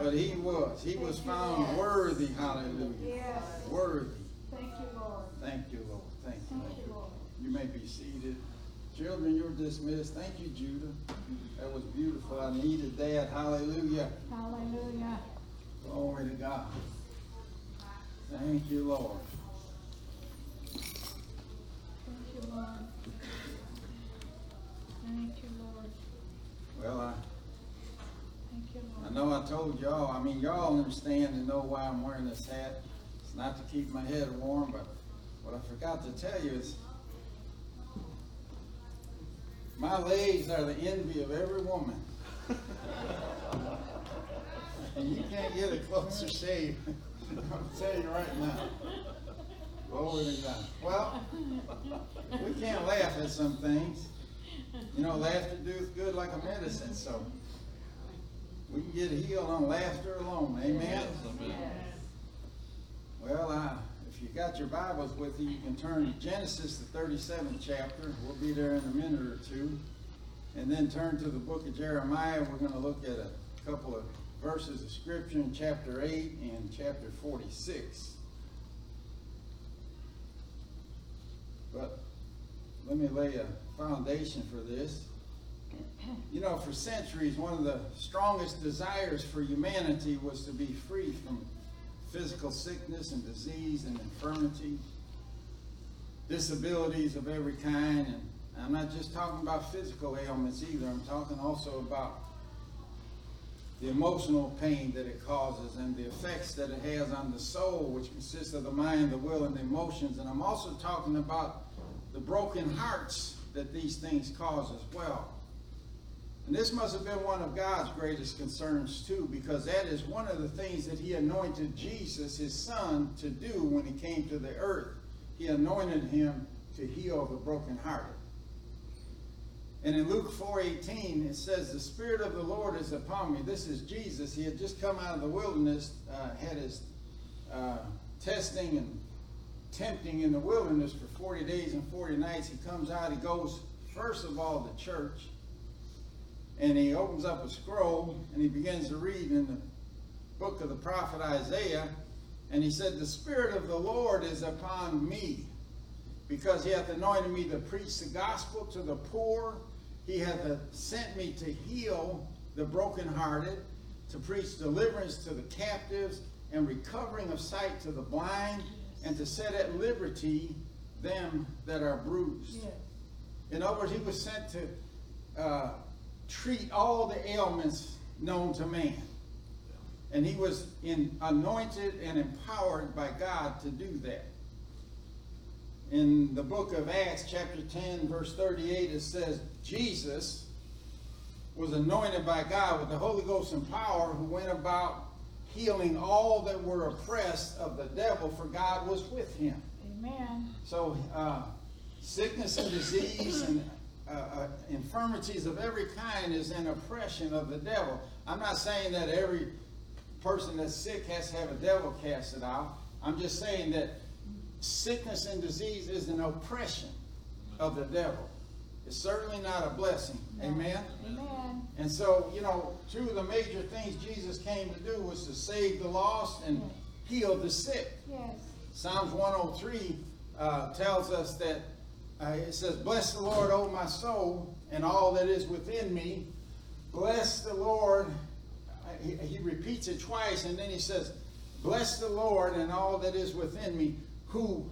But he was. He was found worthy. Hallelujah. Yes. Worthy. Thank you, Lord. Thank you, Lord. Thank you. Thank you Lord. You may be seated. Children, you're dismissed. Thank you, Judah. That was beautiful. I needed that. Hallelujah. Hallelujah. Glory to God. Thank you, Lord. Thank you, Lord. Thank you, Lord. Well, I, I know I told y'all, I mean, y'all understand and know why I'm wearing this hat. It's not to keep my head warm, but what I forgot to tell you is my legs are the envy of every woman. and you can't get a closer shave. I'm telling you right now. Glory to God. Well, we can't laugh at some things. You know, laughter doeth good like a medicine, so we can get healed on laughter alone. Amen. Well, uh, if you got your Bibles with you, you can turn to Genesis, the 37th chapter. We'll be there in a minute or two. And then turn to the book of Jeremiah. We're going to look at a couple of verses of scripture in chapter 8 and chapter 46. But let me lay a foundation for this. You know, for centuries, one of the strongest desires for humanity was to be free from physical sickness and disease and infirmity, disabilities of every kind. And I'm not just talking about physical ailments either, I'm talking also about the emotional pain that it causes and the effects that it has on the soul, which consists of the mind, the will, and the emotions. And I'm also talking about the broken hearts that these things cause as well. And this must have been one of God's greatest concerns too, because that is one of the things that he anointed Jesus, his son, to do when he came to the earth. He anointed him to heal the brokenhearted. And in Luke 4.18, it says, The Spirit of the Lord is upon me. This is Jesus. He had just come out of the wilderness, uh, had his uh, testing and tempting in the wilderness for 40 days and 40 nights. He comes out, he goes, first of all, to church. And he opens up a scroll and he begins to read in the book of the prophet Isaiah. And he said, The Spirit of the Lord is upon me, because he hath anointed me to preach the gospel to the poor. He hath sent me to heal the brokenhearted, to preach deliverance to the captives, and recovering of sight to the blind, and to set at liberty them that are bruised. In other words, he was sent to uh, treat all the ailments known to man. And he was in, anointed and empowered by God to do that. In the book of Acts, chapter 10, verse 38, it says, Jesus, was anointed by God with the Holy Ghost and power, who went about healing all that were oppressed of the devil, for God was with him. Amen. So, uh, sickness and disease and uh, uh, infirmities of every kind is an oppression of the devil. I'm not saying that every person that's sick has to have a devil cast it out. I'm just saying that sickness and disease is an oppression of the devil. It's certainly not a blessing. Amen? Amen. And so, you know, two of the major things Jesus came to do was to save the lost and heal the sick. Yes. Psalms 103 uh, tells us that uh, it says, Bless the Lord, O my soul, and all that is within me. Bless the Lord. Uh, He, he repeats it twice, and then he says, Bless the Lord and all that is within me, who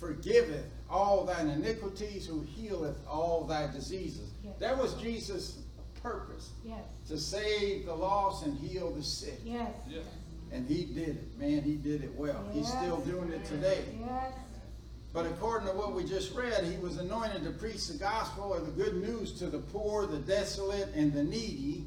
forgiveth all thine iniquities, who healeth all thy diseases. Yes. That was Jesus' purpose, Yes. to save the lost and heal the sick. Yes. And he did it. Man, he did it well. He's still doing it today. Yes. But according to what we just read, he was anointed to preach the gospel or the good news to the poor, the desolate, and the needy.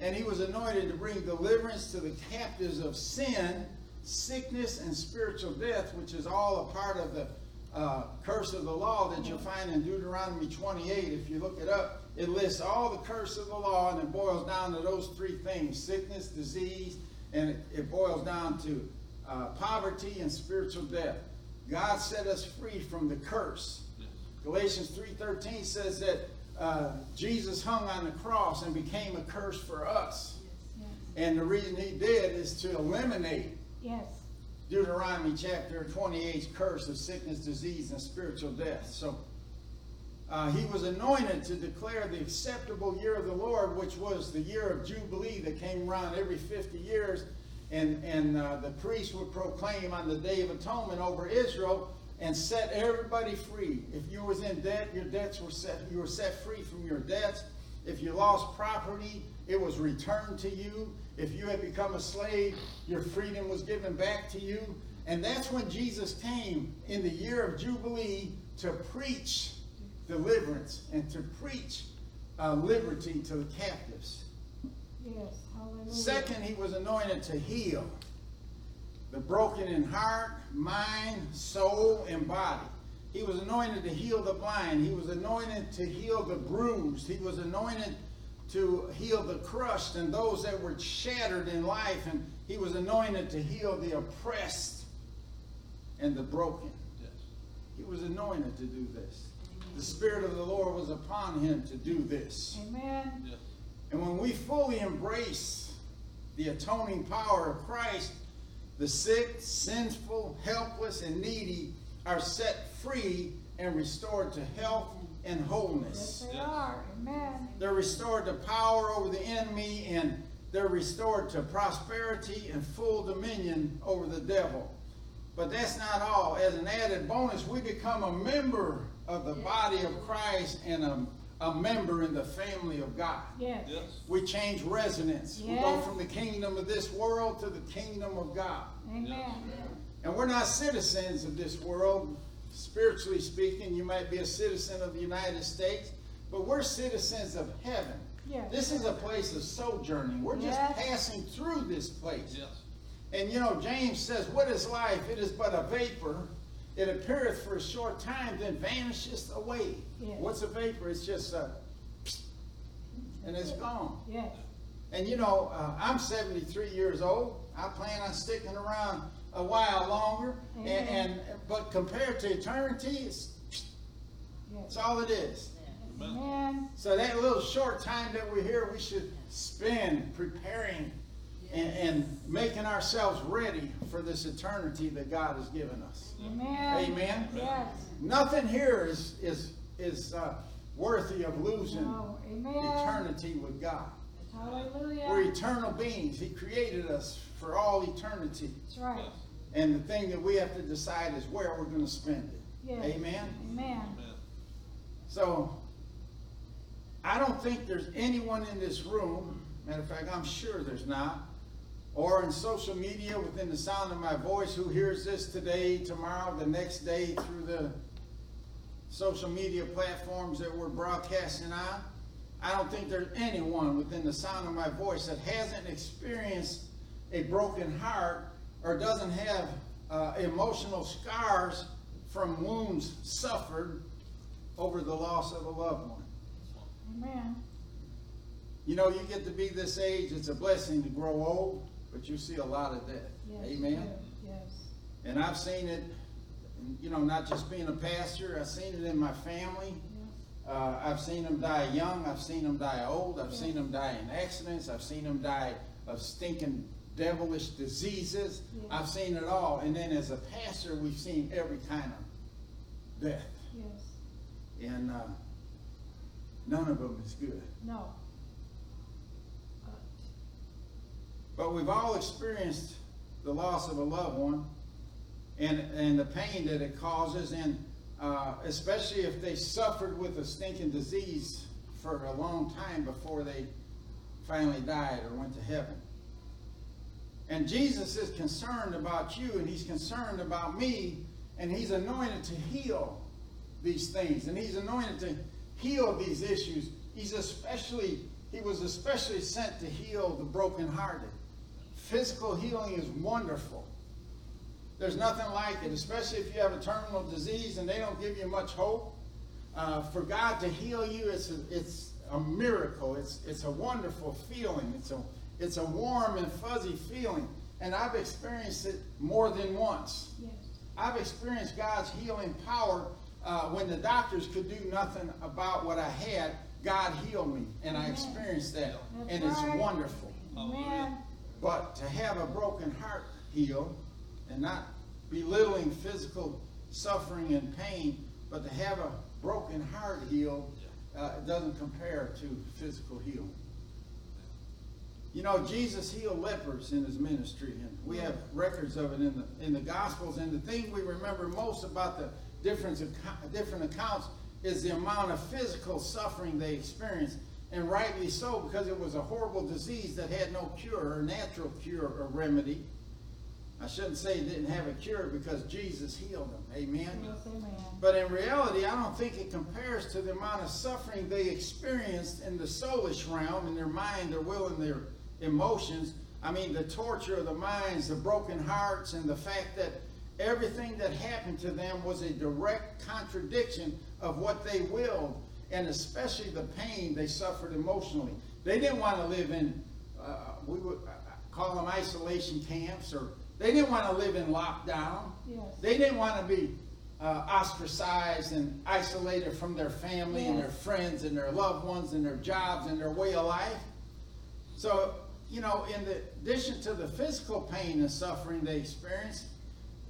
And he was anointed to bring deliverance to the captives of sin, sickness, and spiritual death, which is all a part of the uh, curse of the law that you'll find in Deuteronomy 28. If you look it up, it lists all the curse of the law and it boils down to those three things sickness, disease, and it, it boils down to uh, poverty and spiritual death. God set us free from the curse. Galatians 3.13 says that uh, Jesus hung on the cross and became a curse for us. Yes. And the reason he did is to eliminate Yes. Deuteronomy chapter 28's curse of sickness, disease, and spiritual death. So uh, he was anointed to declare the acceptable year of the Lord, which was the year of Jubilee that came around every 50 years. And, and uh, the priest would proclaim on the Day of Atonement over Israel and set everybody free. If you was in debt, your debts were set, you were set free from your debts. If you lost property, it was returned to you. If you had become a slave, your freedom was given back to you. And that's when Jesus came in the year of Jubilee to preach deliverance and to preach uh, liberty to the captives. Yes. Hallelujah. Second, he was anointed to heal the broken in heart, mind, soul, and body. He was anointed to heal the blind. He was anointed to heal the bruised. He was anointed to heal the crushed and those that were shattered in life. And he was anointed to heal the oppressed and the broken. He was anointed to do this. The Spirit of the Lord was upon him to do this. Amen. And when we fully embrace the atoning power of Christ, the sick, sinful, helpless, and needy are set free and restored to health and wholeness. Yes, they are. Amen. They're restored to power over the enemy and they're restored to prosperity and full dominion over the devil. But that's not all. As an added bonus, we become a member of the body of Christ and a, a member in the family of God. Yes. yes. We change residence. We go from the kingdom of this world to the kingdom of God. Amen. And we're not citizens of this world. Spiritually speaking, you might be a citizen of the United States, but we're citizens of heaven. Yes. This is a place of sojourning. We're just Yes. passing through this place. Yes. And you know, James says, What is life? It is but a vapor. It appeareth for a short time, then vanisheth away. Yes. What's a vapor? It's just a, and it's gone. Yes. And you know, uh, I'm 73 years old. I plan on sticking around a while longer. And, and but compared to eternity, it's, it's all it is. Amen. So that little short time that we're here, we should spend preparing and, and making ourselves ready for this eternity that God has given us. Amen. Amen. Yes. Nothing here is is is uh, worthy of losing No. Amen. eternity with God. Hallelujah. We're eternal beings. He created us for all eternity. That's right. And the thing that we have to decide is where we're going to spend it. Yes. Amen. Amen. So, I don't think there's anyone in this room, matter of fact, I'm sure there's not, or in social media within the sound of my voice who hears this today, tomorrow, the next day through the social media platforms that we're broadcasting on. I don't think there's anyone within the sound of my voice that hasn't experienced a broken heart or doesn't have uh, emotional scars from wounds suffered over the loss of a loved one. Amen. You know, you get to be this age, it's a blessing to grow old, but you see a lot of that. Yes. Amen. Yes. And I've seen it, you know, not just being a pastor, I've seen it in my family. Uh, I've seen them die young, I've seen them die old, I've seen them die in accidents, I've seen them die of stinking devilish diseases. Yeah. I've seen it all. And then as a pastor, we've seen every kind of death. Yes. And uh, none of them is good. No. But we've all experienced the loss of a loved one and, and the pain that it causes, and uh, especially if they suffered with a stinking disease for a long time before they finally died or went to heaven. And Jesus is concerned about you, and He's concerned about me, and He's anointed to heal these things, and He's anointed to heal these issues. He's especially, He was especially sent to heal the brokenhearted. Physical healing is wonderful. There's nothing like it, especially if you have a terminal disease and they don't give you much hope. Uh, for God to heal you, it's a, it's a miracle. It's, it's a wonderful feeling. It's a, it's a warm and fuzzy feeling. And I've experienced it more than once. Yes. I've experienced God's healing power uh, when the doctors could do nothing about what I had. God healed me, and I experienced that, That's and it's right. wonderful. Amen. But to have a broken heart healed and not belittling physical suffering and pain, but to have a broken heart healed uh, doesn't compare to physical healing. You know, Jesus healed lepers in his ministry, and we have records of it in the in the Gospels. And the thing we remember most about the different accounts is the amount of physical suffering they experienced, and rightly so, because it was a horrible disease that had no cure or natural cure or remedy. I shouldn't say it didn't have a cure because Jesus healed them. Amen. Yes, amen. But in reality, I don't think it compares to the amount of suffering they experienced in the soulish realm, in their mind, their will, and their emotions. I mean, the torture of the minds, the broken hearts, and the fact that everything that happened to them was a direct contradiction of what they willed, and especially the pain they suffered emotionally. They didn't want to live in, uh, we would uh, call them isolation camps, or they didn't want to live in lockdown. Yes. They didn't want to be uh, ostracized and isolated from their family and their friends and their loved ones and their jobs and their way of life. So, you know, in the addition to the physical pain and suffering they experience,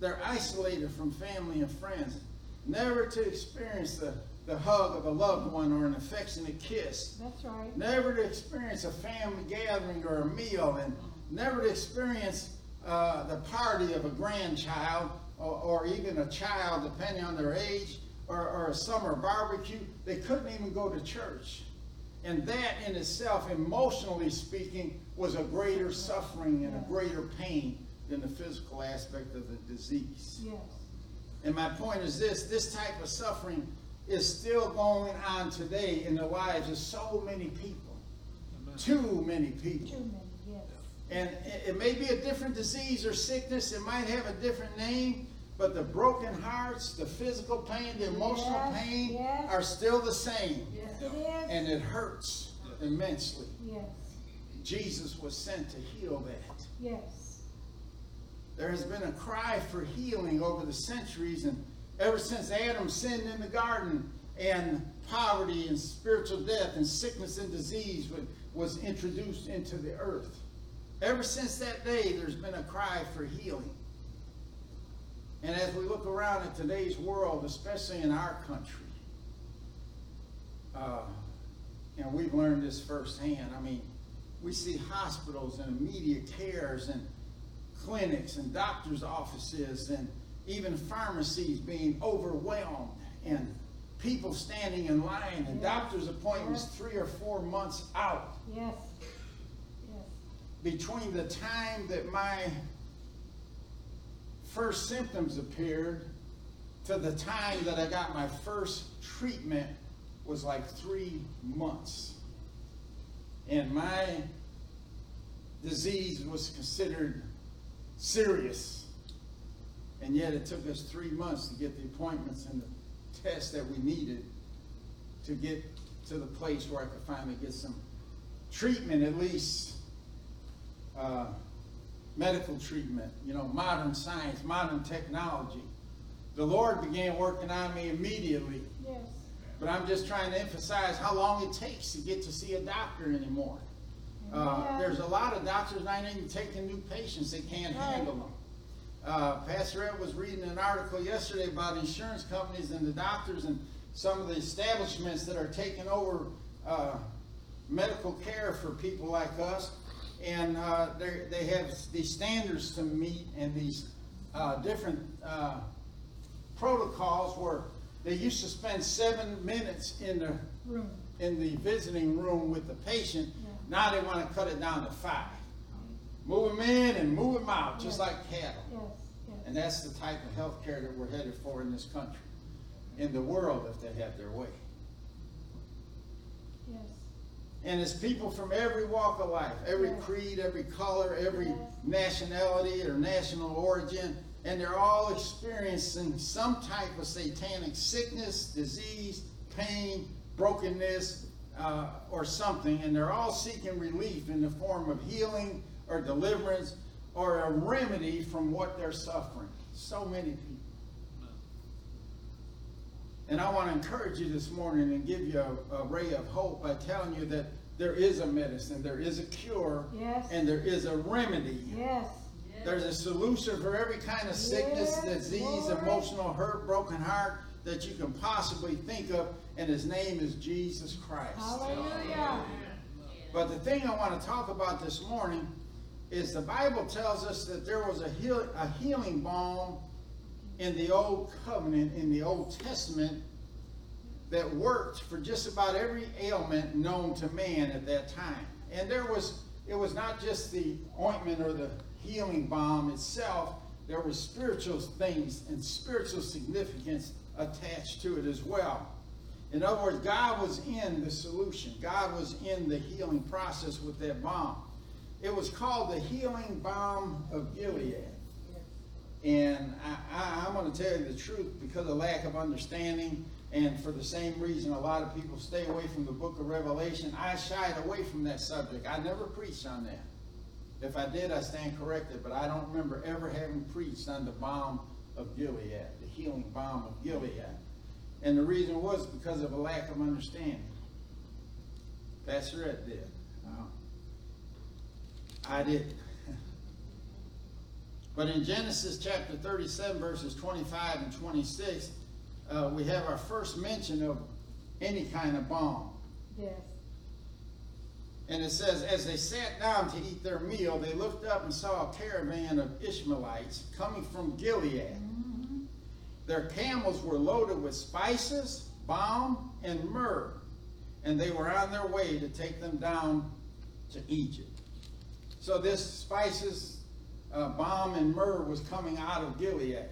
they're isolated from family and friends. Never to experience the, the hug of a loved one or an affectionate kiss. That's right. Never to experience a family gathering or a meal, and never to experience uh, the party of a grandchild or, or even a child, depending on their age, or, or a summer barbecue. They couldn't even go to church. And that in itself, emotionally speaking, was a greater suffering and a greater pain than the physical aspect of the disease. Yes. And my point is this this type of suffering is still going on today in the lives of so many people. Too many people. Too many, yes. And it, it may be a different disease or sickness, it might have a different name, but the broken hearts, the physical pain, the emotional Yes, pain yes. are still the same. Yes, it is. And it hurts immensely. Yes, Jesus was sent to heal that. yes. There has been a cry for healing over the centuries, and ever since Adam sinned in the garden, and poverty and spiritual death and sickness and disease was introduced into the earth. Ever since that day, there's been a cry for healing. And as we look around at today's world, especially in our country, uh, and we've learned this firsthand. I mean, we see hospitals and immediate cares and clinics and doctors' offices and even pharmacies being overwhelmed and people standing in line and Yes. doctor's appointments Yes. three or four months out. Yes. Yes. Between the time that my first symptoms appeared to the time that I got my first treatment was like three months. And my disease was considered serious. And yet it took us three months to get the appointments and the tests that we needed to get to the place where I could finally get some treatment, at least uh, medical treatment, you know, modern science, modern technology. The Lord began working on me immediately. Yes. But I'm just trying to emphasize how long it takes to get to see a doctor anymore. Uh, Yeah. there's a lot of doctors not even taking new patients, they can't Right. handle them. Uh, Pastor Ed was reading an article yesterday about insurance companies and the doctors and some of the establishments that are taking over uh, medical care for people like us. And uh, they they have these standards to meet and these uh, different uh, protocols where they used to spend seven minutes in the Room. in the visiting room with the patient. Yeah. Now they want to cut it down to five. Move them in and move them out, just Yeah. like cattle. Yes, yes. And that's the type of health care that we're headed for in this country, in the world if they have their way. Yes. And it's people from every walk of life, every Yes. creed, every color, every Yes. nationality or national origin, and they're all experiencing some type of satanic sickness, disease, pain, brokenness, uh, or something, and they're all seeking relief in the form of healing or deliverance or a remedy from what they're suffering. So many people. And I want to encourage you this morning and give you a, a ray of hope by telling you that there is a medicine, there is a cure, Yes. and there is a remedy. Yes. There's a solution for every kind of sickness, Yes, disease, Lord. emotional hurt, broken heart that you can possibly think of, and his name is Jesus Christ. Hallelujah. But the thing I want to talk about this morning is the Bible tells us that there was a, heal, a healing balm in the Old Covenant, in the Old Testament, that worked for just about every ailment known to man at that time. And there was, it was not just the ointment or the healing balm itself, there were spiritual things and spiritual significance attached to it as well. In other words, God was in the solution. God was in the healing process with that balm. It was called the healing balm of Gilead. And I, I, I'm going to tell you the truth because of lack of understanding, and for the same reason a lot of people stay away from the book of Revelation. I shied away from that subject. I never preached on that. If I did, I stand corrected, but I don't remember ever having preached on the balm of Gilead, the healing balm of Gilead. And the reason was because of a lack of understanding. Pastor Ed did. I didn't. But in Genesis chapter 37, verses 25 and 26, uh, we have our first mention of any kind of balm. Yes. And it says, as they sat down to eat their meal, they looked up and saw a caravan of Ishmaelites coming from Gilead. Their camels were loaded with spices, balm, and myrrh, and they were on their way to take them down to Egypt. So this spices, uh, balm, and myrrh was coming out of Gilead.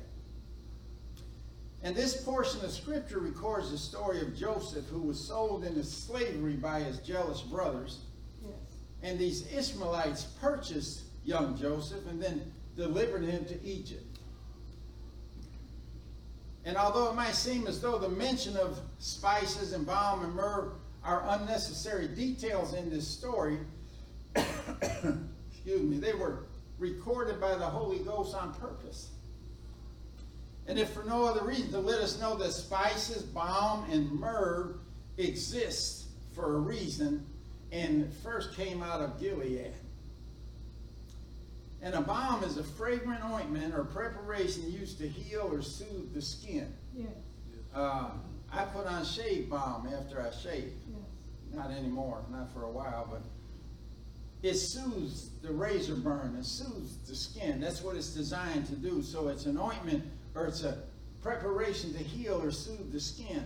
And this portion of scripture records the story of Joseph, who was sold into slavery by his jealous brothers. Yes. And these Ishmaelites purchased young Joseph and then delivered him to Egypt. And although it might seem as though the mention of spices and balm and myrrh are unnecessary details in this story, excuse me, they were recorded by the Holy Ghost on purpose. And if for no other reason, to let us know that spices, balm, and myrrh exist for a reason and first came out of Gilead. And a balm is a fragrant ointment or preparation used to heal or soothe the skin. Yes. Uh, I put on shave balm after I shave. Yes. Not anymore, not for a while, but it soothes the razor burn, it soothes the skin. That's what it's designed to do. So it's an ointment or it's a preparation to heal or soothe the skin.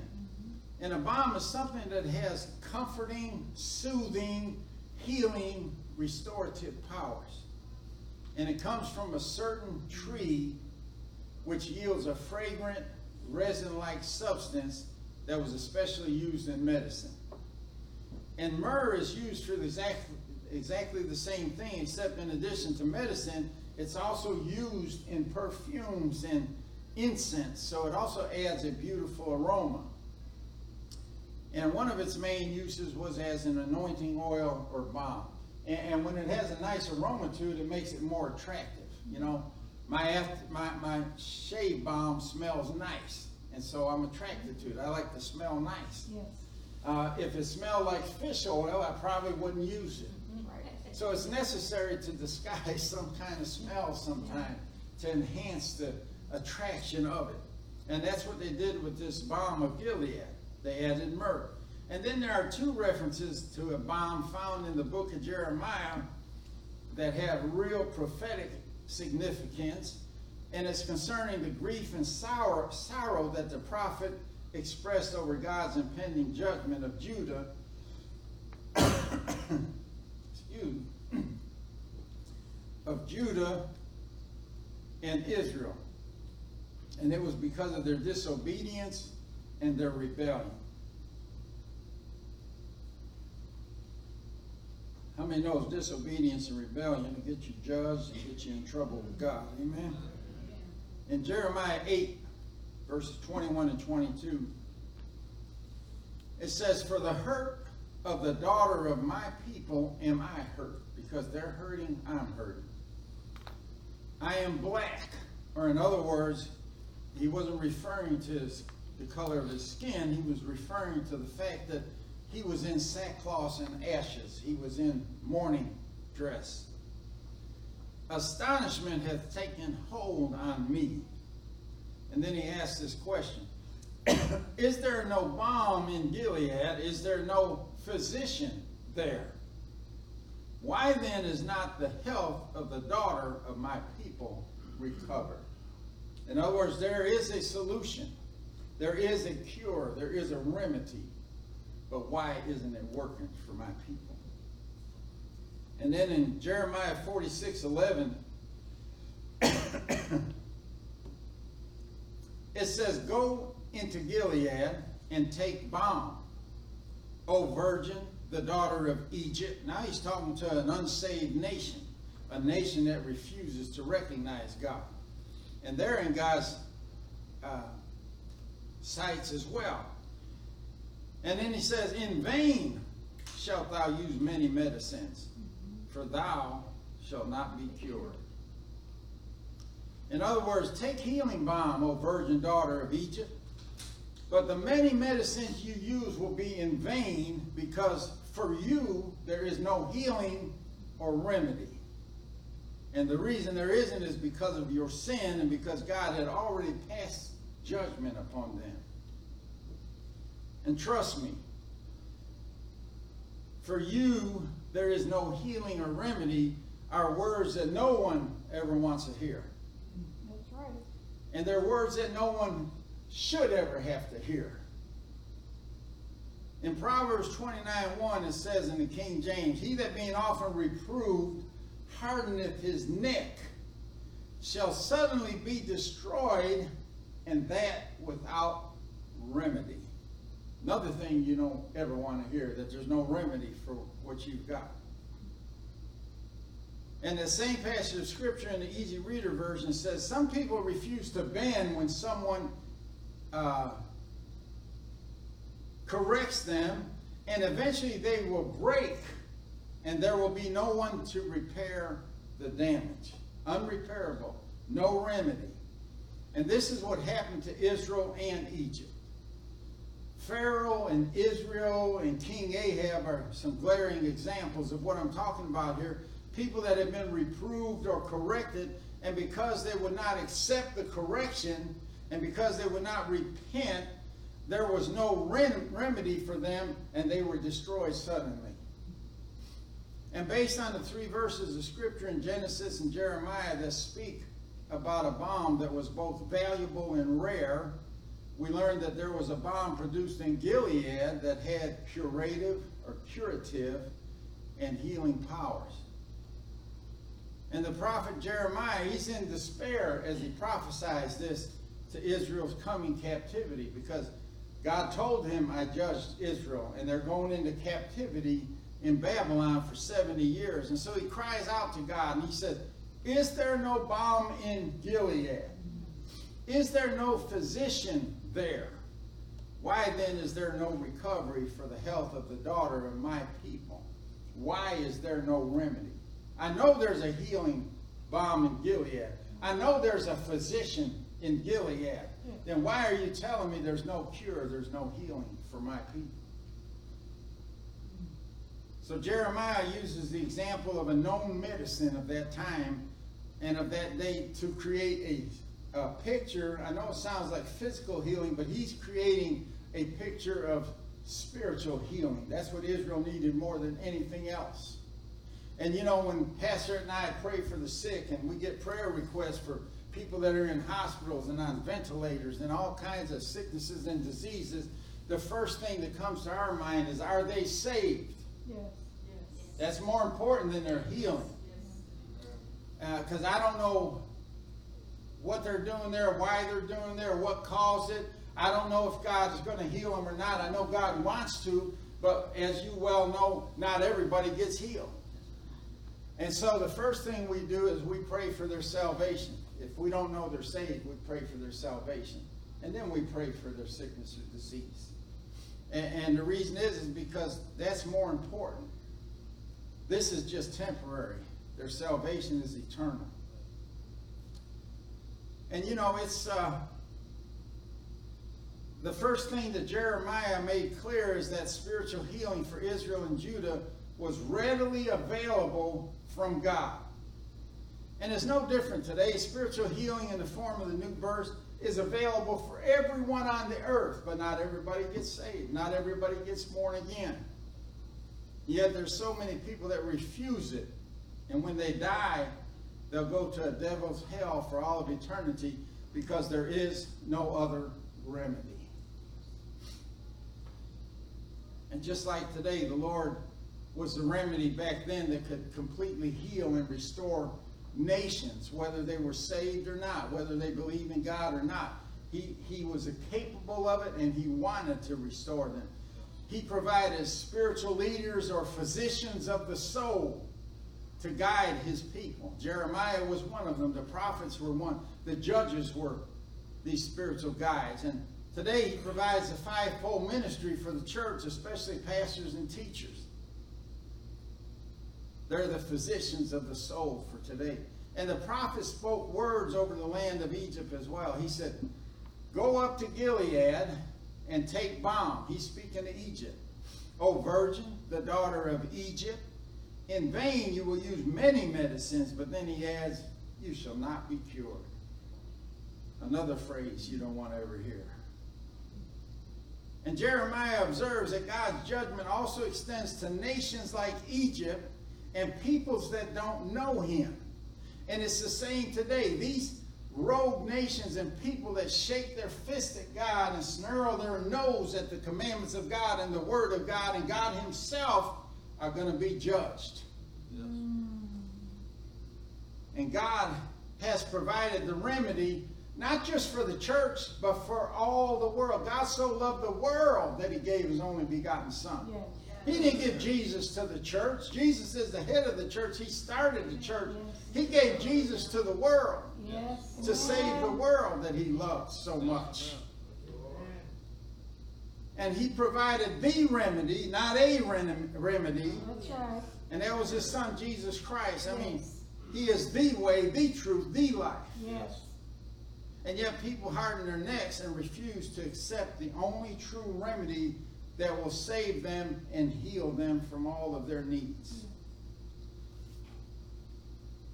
And a balm is something that has comforting, soothing, healing, restorative powers. And it comes from a certain tree which yields a fragrant, resin like substance that was especially used in medicine. And myrrh is used for the exact, exactly the same thing, except in addition to medicine, it's also used in perfumes and incense. So it also adds a beautiful aroma. And one of its main uses was as an anointing oil or balm. And, and when it has a nice aroma to it, it makes it more attractive. You know, my, after, my, my shave balm smells nice. And so I'm attracted to it. I like to smell nice. Yes. Uh, if it smelled like fish oil, I probably wouldn't use it. So it's necessary to disguise some kind of smell sometime to enhance the attraction of it. And that's what they did with this balm of Gilead. They added myrrh. And then there are two references to a balm found in the book of Jeremiah that have real prophetic significance. And it's concerning the grief and sorrow, sorrow that the prophet expressed over God's impending judgment of Judah. Excuse of Judah and Israel. And it was because of their disobedience and their rebellion. How many knows disobedience and rebellion will get you judged and get you in trouble with God? Amen. In Jeremiah 8, verses 21 and 22, it says, For the hurt of the daughter of my people am I hurt, because they're hurting, I'm hurting. I am black, or in other words, he wasn't referring to his, the color of his skin, he was referring to the fact that he was in sackcloth and ashes. He was in mourning dress. Astonishment hath taken hold on me. And then he asked this question Is there no balm in Gilead? Is there no physician there? Why then is not the health of the daughter of my people recovered? In other words, there is a solution, there is a cure, there is a remedy. But why isn't it working for my people? And then in Jeremiah 46 11, it says, Go into Gilead and take balm, O virgin, the daughter of Egypt. Now he's talking to an unsaved nation, a nation that refuses to recognize God. And they're in God's uh, sights as well. And then he says, In vain shalt thou use many medicines, for thou shalt not be cured. In other words, take healing balm, O virgin daughter of Egypt. But the many medicines you use will be in vain because for you there is no healing or remedy. And the reason there isn't is because of your sin and because God had already passed judgment upon them. And trust me, for you there is no healing or remedy are words that no one ever wants to hear. That's right. And they're words that no one should ever have to hear. In Proverbs 29 1, it says in the King James, He that being often reproved hardeneth his neck shall suddenly be destroyed, and that without remedy. Another thing you don't ever want to hear, that there's no remedy for what you've got. And the same passage of scripture in the easy reader version says some people refuse to bend when someone uh, corrects them, and eventually they will break, and there will be no one to repair the damage. Unrepairable, no remedy. And this is what happened to Israel and Egypt. Pharaoh and Israel and King Ahab are some glaring examples of what I'm talking about here. People that have been reproved or corrected, and because they would not accept the correction, and because they would not repent, there was no rem- remedy for them, and they were destroyed suddenly. And based on the three verses of scripture in Genesis and Jeremiah that speak about a balm that was both valuable and rare, we learned that there was a balm produced in Gilead that had curative or curative and healing powers. And the prophet Jeremiah, he's in despair as he prophesies this to Israel's coming captivity because God told him, I judged Israel, and they're going into captivity in Babylon for 70 years. And so he cries out to God and he said, Is there no balm in Gilead? Is there no physician there? Why then is there no recovery for the health of the daughter of my people? Why is there no remedy? I know there's a healing balm in Gilead. I know there's a physician in Gilead. Then why are you telling me there's no cure, there's no healing for my people? So Jeremiah uses the example of a known medicine of that time and of that day to create a, a picture. I know it sounds like physical healing, but he's creating a picture of spiritual healing. That's what Israel needed more than anything else. And you know, when Pastor and I pray for the sick and we get prayer requests for people that are in hospitals and on ventilators and all kinds of sicknesses and diseases, the first thing that comes to our mind is, are they saved? Yes. That's more important than their healing. Uh, because I don't know what they're doing there, why they're doing there, what caused it. I don't know if God is going to heal them or not. I know God wants to, but as you well know, not everybody gets healed. And so the first thing we do is we pray for their salvation. If we don't know they're saved, we pray for their salvation. And then we pray for their sickness or disease. And, and the reason is, is because that's more important. This is just temporary. Their salvation is eternal. And you know, it's uh, the first thing that Jeremiah made clear is that spiritual healing for Israel and Judah was readily available from God. And it's no different today. Spiritual healing in the form of the new birth is available for everyone on the earth, but not everybody gets saved. Not everybody gets born again. Yet there's so many people that refuse it. And when they die, they'll go to a devil's hell for all of eternity because there is no other remedy. And just like today, the Lord was the remedy back then that could completely heal and restore nations, whether they were saved or not, whether they believe in God or not. He, he was capable of it and he wanted to restore them. He provided spiritual leaders or physicians of the soul to guide his people. Jeremiah was one of them. The prophets were one. The judges were these spiritual guides. And today he provides a fivefold ministry for the church, especially pastors and teachers. They're the physicians of the soul for today. And the prophet spoke words over the land of Egypt as well. He said, Go up to Gilead and take balm. He's speaking to Egypt. O virgin, the daughter of Egypt, in vain you will use many medicines, but then he adds, You shall not be cured. Another phrase you don't want to ever hear. And Jeremiah observes that God's judgment also extends to nations like Egypt and peoples that don't know him. And it's the same today. These rogue nations and people that shake their fist at God and snarl their nose at the commandments of God and the word of God and God himself are going to be judged. Yes. And God has provided the remedy not just for the church, but for all the world. God so loved the world that he gave his only begotten son. Yes. He didn't give Jesus to the church. Jesus is the head of the church. He started the church. He gave Jesus to the world Yes. to save the world that he loved so much. And he provided the remedy, not a remedy. Right. And that was his son, Jesus Christ. I mean, he is the way, the truth, the life. Yes. And yet people harden their necks and refuse to accept the only true remedy that will save them and heal them from all of their needs.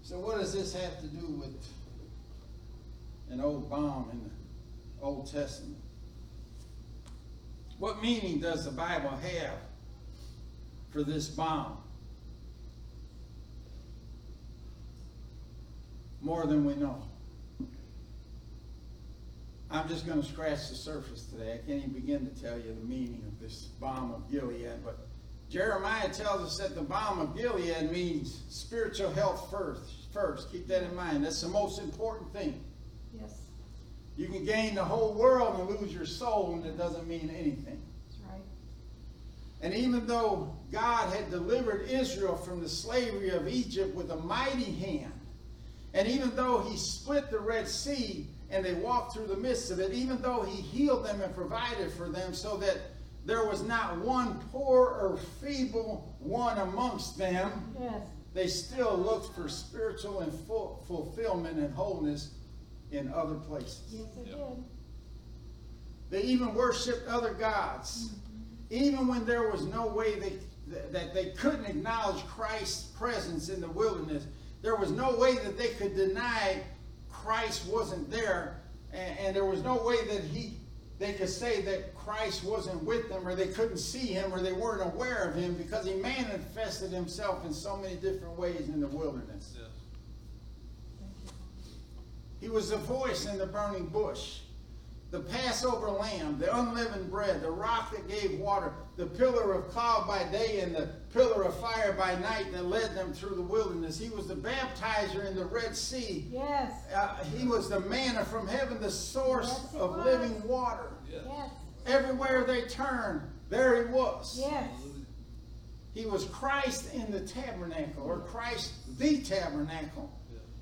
So what does this have to do with an old balm in the Old Testament? What meaning does the Bible have for this balm? More than we know. I'm just going to scratch the surface today. I can't even begin to tell you the meaning of this balm of Gilead. But Jeremiah tells us that the balm of Gilead means spiritual health first. First, keep that in mind. That's the most important thing. Yes. You can gain the whole world and lose your soul, and it doesn't mean anything. That's right. And even though God had delivered Israel from the slavery of Egypt with a mighty hand, and even though he split the Red Sea and they walked through the midst of it, even though he healed them and provided for them so that there was not one poor or feeble one amongst them, Yes. they still looked for spiritual and full fulfillment and wholeness in other places. Yes, it Yep. did. They even worshiped other gods. Mm-hmm. Even when there was no way they, that they couldn't acknowledge Christ's presence in the wilderness, there was no way that they could deny Christ wasn't there, and, and there was no way that he they could say that Christ wasn't with them, or they couldn't see him, or they weren't aware of him, because he manifested himself in so many different ways in the wilderness. He was the voice in the burning bush, the Passover lamb, the unleavened bread, the rock that gave water, the pillar of cloud by day and the pillar of fire by night that led them through the wilderness. He was the baptizer in the Red Sea. Yes. Uh, he was the manna from heaven, the source Yes, of was. living water. Yes. Everywhere they turned, there he was. Yes. He was Christ in the tabernacle, or Christ the tabernacle.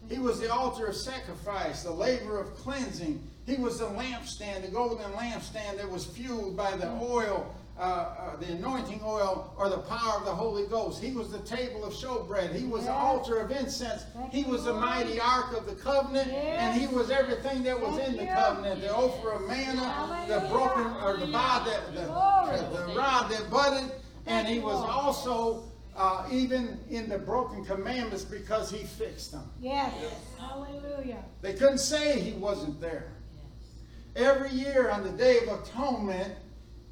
He was the altar of sacrifice, the laver of cleansing. He was the lampstand, the golden lampstand that was fueled by the oil, uh, uh, the anointing oil, or the power of the Holy Ghost. He was the table of showbread. He was the altar of incense. Thank He was the Lord. mighty ark of the covenant, and he was everything that was Thank in the you. covenant: the ophir of manna, the broken or the bod that the, Glory. the rod that budded, and he was Lord. also uh, even in the broken commandments because he fixed them. Yes. Hallelujah. They couldn't say he wasn't there. Every year on the Day of Atonement,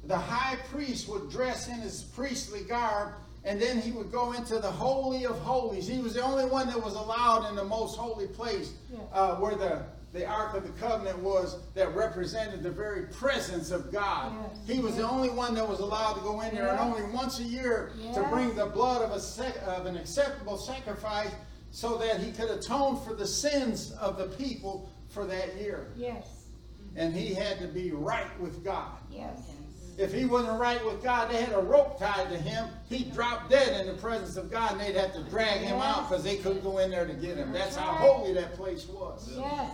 the high priest would dress in his priestly garb and then he would go into the Holy of Holies. He was the only one that was allowed in the most holy place Yeah. uh, where the, the Ark of the Covenant was that represented the very presence of God. Yes. He was the only one that was allowed to go in there and only once a year to bring the blood of, a sec- of an acceptable sacrifice so that he could atone for the sins of the people for that year. Yes. And he had to be right with God. Yes. If he wasn't right with God, they had a rope tied to him. He'd drop dead in the presence of God and they'd have to drag him out because they couldn't go in there to get him. That's how holy that place was. Yes.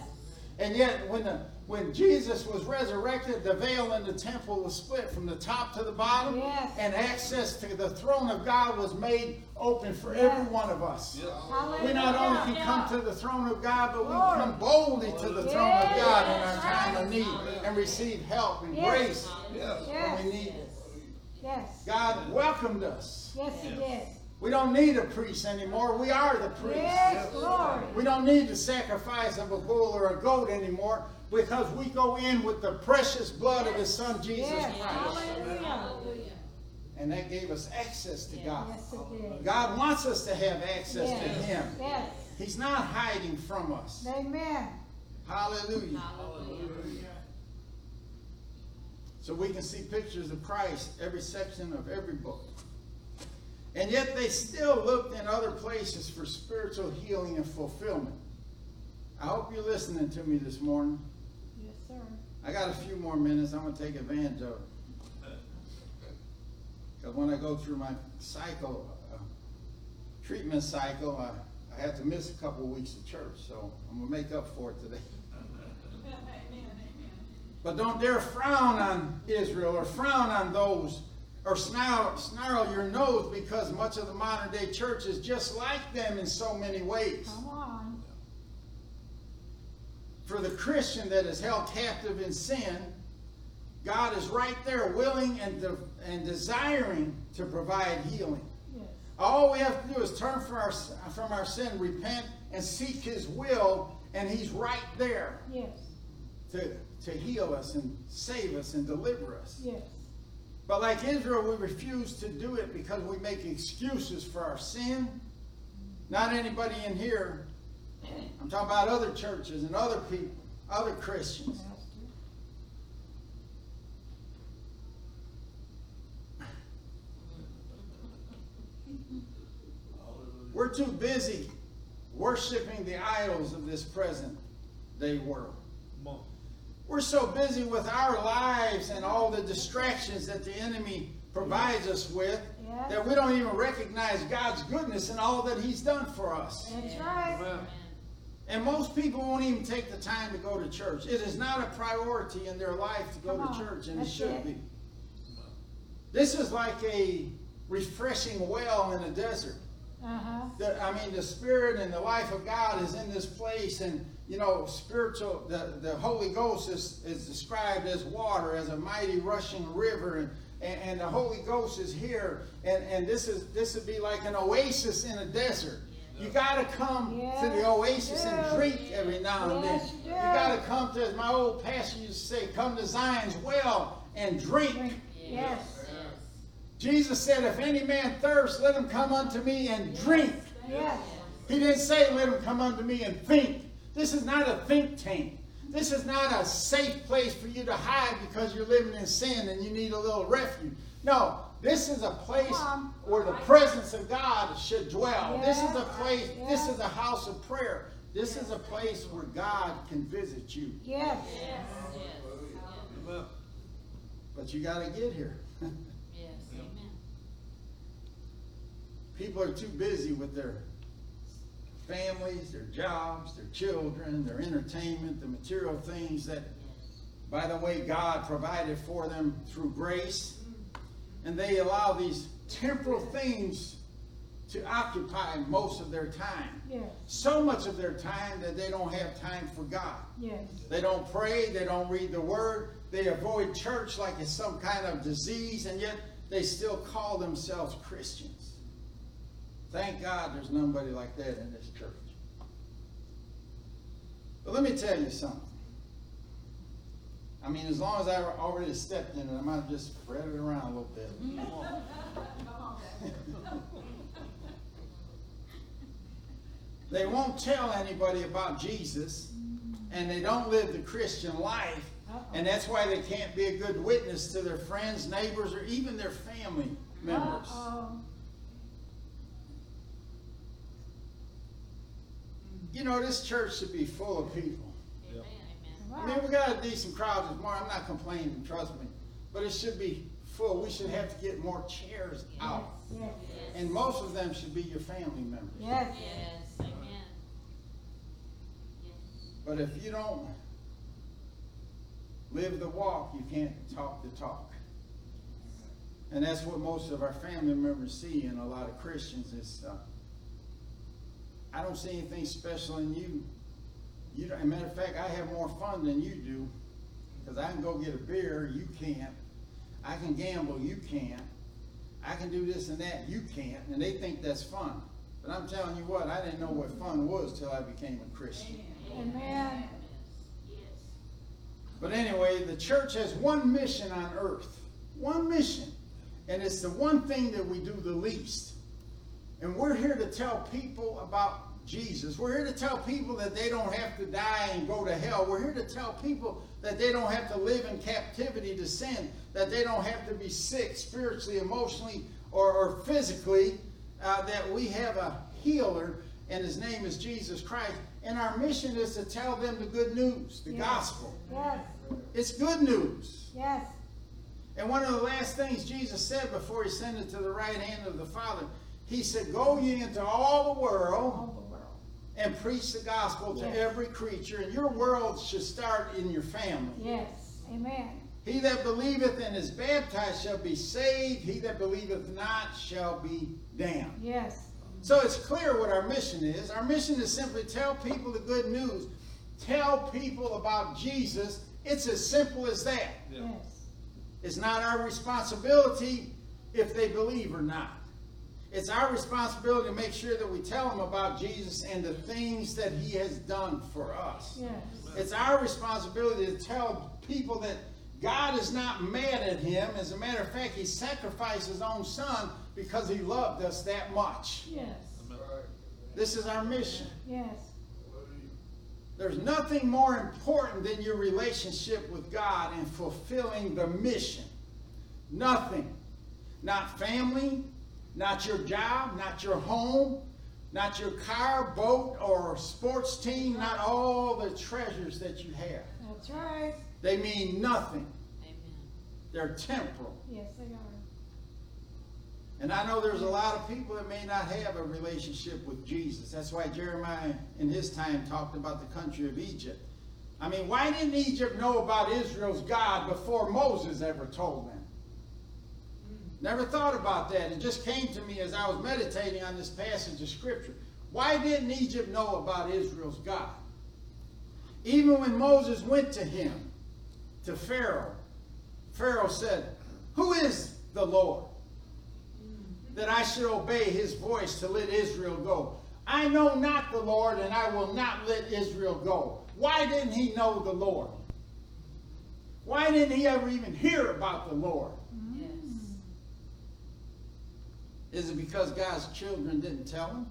And yet, when the when Jesus was resurrected, the veil in the temple was split from the top to the bottom, Yes. and access to the throne of God was made open for Yes. every one of us. Hallelujah. We not only can come to the throne of God, but we Glory. come boldly to the throne of God in our time of need and receive help and Yes. grace when Yes. we need it. Yes. God welcomed us. Yes, he did. We don't need a priest anymore. We are the priest. Yes, glory. We don't need the sacrifice of a bull or a goat anymore because we go in with the precious blood of his son Jesus Yes. Christ. Hallelujah. And that gave us access to God. Yes, it did. God wants us to have access to him. Yes. He's not hiding from us. Amen. Hallelujah. So we can see pictures of Christ every section of every book. And yet they still looked in other places for spiritual healing and fulfillment. I hope you're listening to me this morning. Yes, sir. I got a few more minutes. I'm going to take advantage of it. Because when I go through my cycle, uh, treatment cycle, I, I have to miss a couple of weeks of church. So I'm going to make up for it today. But don't dare frown on Israel or frown on those or snarl, snarl your nose because much of the modern day church is just like them in so many ways. Come on. For the Christian that is held captive in sin, God is right there willing and, de- and desiring to provide healing. Yes. All we have to do is turn from our, from our sin, repent, and seek His will, and He's right there Yes. to, to heal us and save us and deliver us. Yes. But like Israel, we refuse to do it because we make excuses for our sin. Not anybody in here. I'm talking about other churches and other people, other Christians. We're too busy worshiping the idols of this present day world. We're so busy with our lives and all the distractions that the enemy provides us with Yeah. that we don't even recognize God's goodness and all that He's done for us. That's right. And most people won't even take the time to go to church. It is not a priority in their life to go Come to on, church, and it should it. be. This is like a refreshing well in a desert. Uh-huh. The, I mean, the Spirit and the life of God is in this place, and you know, spiritual. The, the Holy Ghost is, is described as water, as a mighty rushing river, and, and, and the Holy Ghost is here, and, and this is this would be like an oasis in a desert. You got to come to the oasis you and drink every now and Yes, then. you You got to come to, as my old pastor used to say, come to Zion's well and drink. Drink. Yes. Jesus said, If any man thirst, let him come unto me and drink. Yes. He didn't say, Let him come unto me and think. This is not a think tank. This is not a safe place for you to hide because you're living in sin and you need a little refuge. No, this is a place where the presence of God should dwell. This is a Yes. place, this is a house of prayer. This is a place where God can visit you. Yes. But you got to get here. Yes, amen. People are too busy with their families, their jobs, their children, their entertainment, the material things that, by the way, God provided for them through grace. And they allow these temporal things to occupy most of their time. Yes. So much of their time that they don't have time for God. Yes. They don't pray, they don't read the word, they avoid church like it's some kind of disease, and yet they still call themselves Christians. Thank God there's nobody like that in this church. But let me tell you something. I mean, as long as I already stepped in it, I might have just spread it around a little bit. they won't tell anybody about Jesus, and they don't live the Christian life, and that's why they can't be a good witness to their friends, neighbors, or even their family members. Uh-oh. You know, this church should be full of people. Amen, amen. I mean, we got a decent crowd this morning. I'm not complaining, trust me. But it should be full. We should have to get more chairs out. Yes. And most of them should be your family members. Yes. Yes, amen. Yes. But if you don't live the walk, you can't talk the talk. And that's what most of our family members see in a lot of Christians is, uh, I don't see anything special in you. You don't, as a matter of fact, I have more fun than you do. Because I can go get a beer, you can't. I can gamble, you can't. I can do this and that, you can't. And they think that's fun. But I'm telling you what, I didn't know what fun was till I became a Christian. Amen. Yes. But anyway, the church has one mission on earth. One mission. And it's the one thing that we do the least. And we're here to tell people about Jesus. We're here to tell people that they don't have to die and go to hell. We're here to tell people that they don't have to live in captivity to sin, that they don't have to be sick spiritually, emotionally, or, or physically, uh, that we have a healer, and his name is Jesus Christ. And our mission is to tell them the good news, the Yes. gospel. Yes. It's good news. Yes. And one of the last things Jesus said before he sent it to the right hand of the Father, he said, Go ye into all the world All the world. And preach the gospel to every creature. And your world should start in your family. Yes. Amen. He that believeth and is baptized shall be saved. He that believeth not shall be damned. Yes. So it's clear what our mission is. Our mission is simply tell people the good news. Tell people about Jesus. It's as simple as that. Yes. It's not our responsibility if they believe or not. It's our responsibility to make sure that we tell them about Jesus and the things that he has done for us. Yes. It's our responsibility to tell people that God is not mad at him. As a matter of fact, he sacrificed his own son because he loved us that much. Yes. This is our mission. Yes. There's nothing more important than your relationship with God and fulfilling the mission. Nothing. Not family, not your job, not your home, not your car, boat, or sports team, not all the treasures that you have. That's right. They mean nothing. Amen. They're temporal. Yes, they are. And I know there's a lot of people that may not have a relationship with Jesus. That's why Jeremiah in his time talked about the country of Egypt. I mean, why didn't Egypt know about Israel's God before Moses ever told them? Never thought about that. It just came to me as I was meditating on this passage of Scripture. Why didn't Egypt know about Israel's God? Even when Moses went to him, to Pharaoh, Pharaoh said, Who is the Lord? That I should obey his voice to let Israel go. I know not the Lord, and I will not let Israel go. Why didn't he know the Lord? Why didn't he ever even hear about the Lord? Yes. Is it because God's children didn't tell him?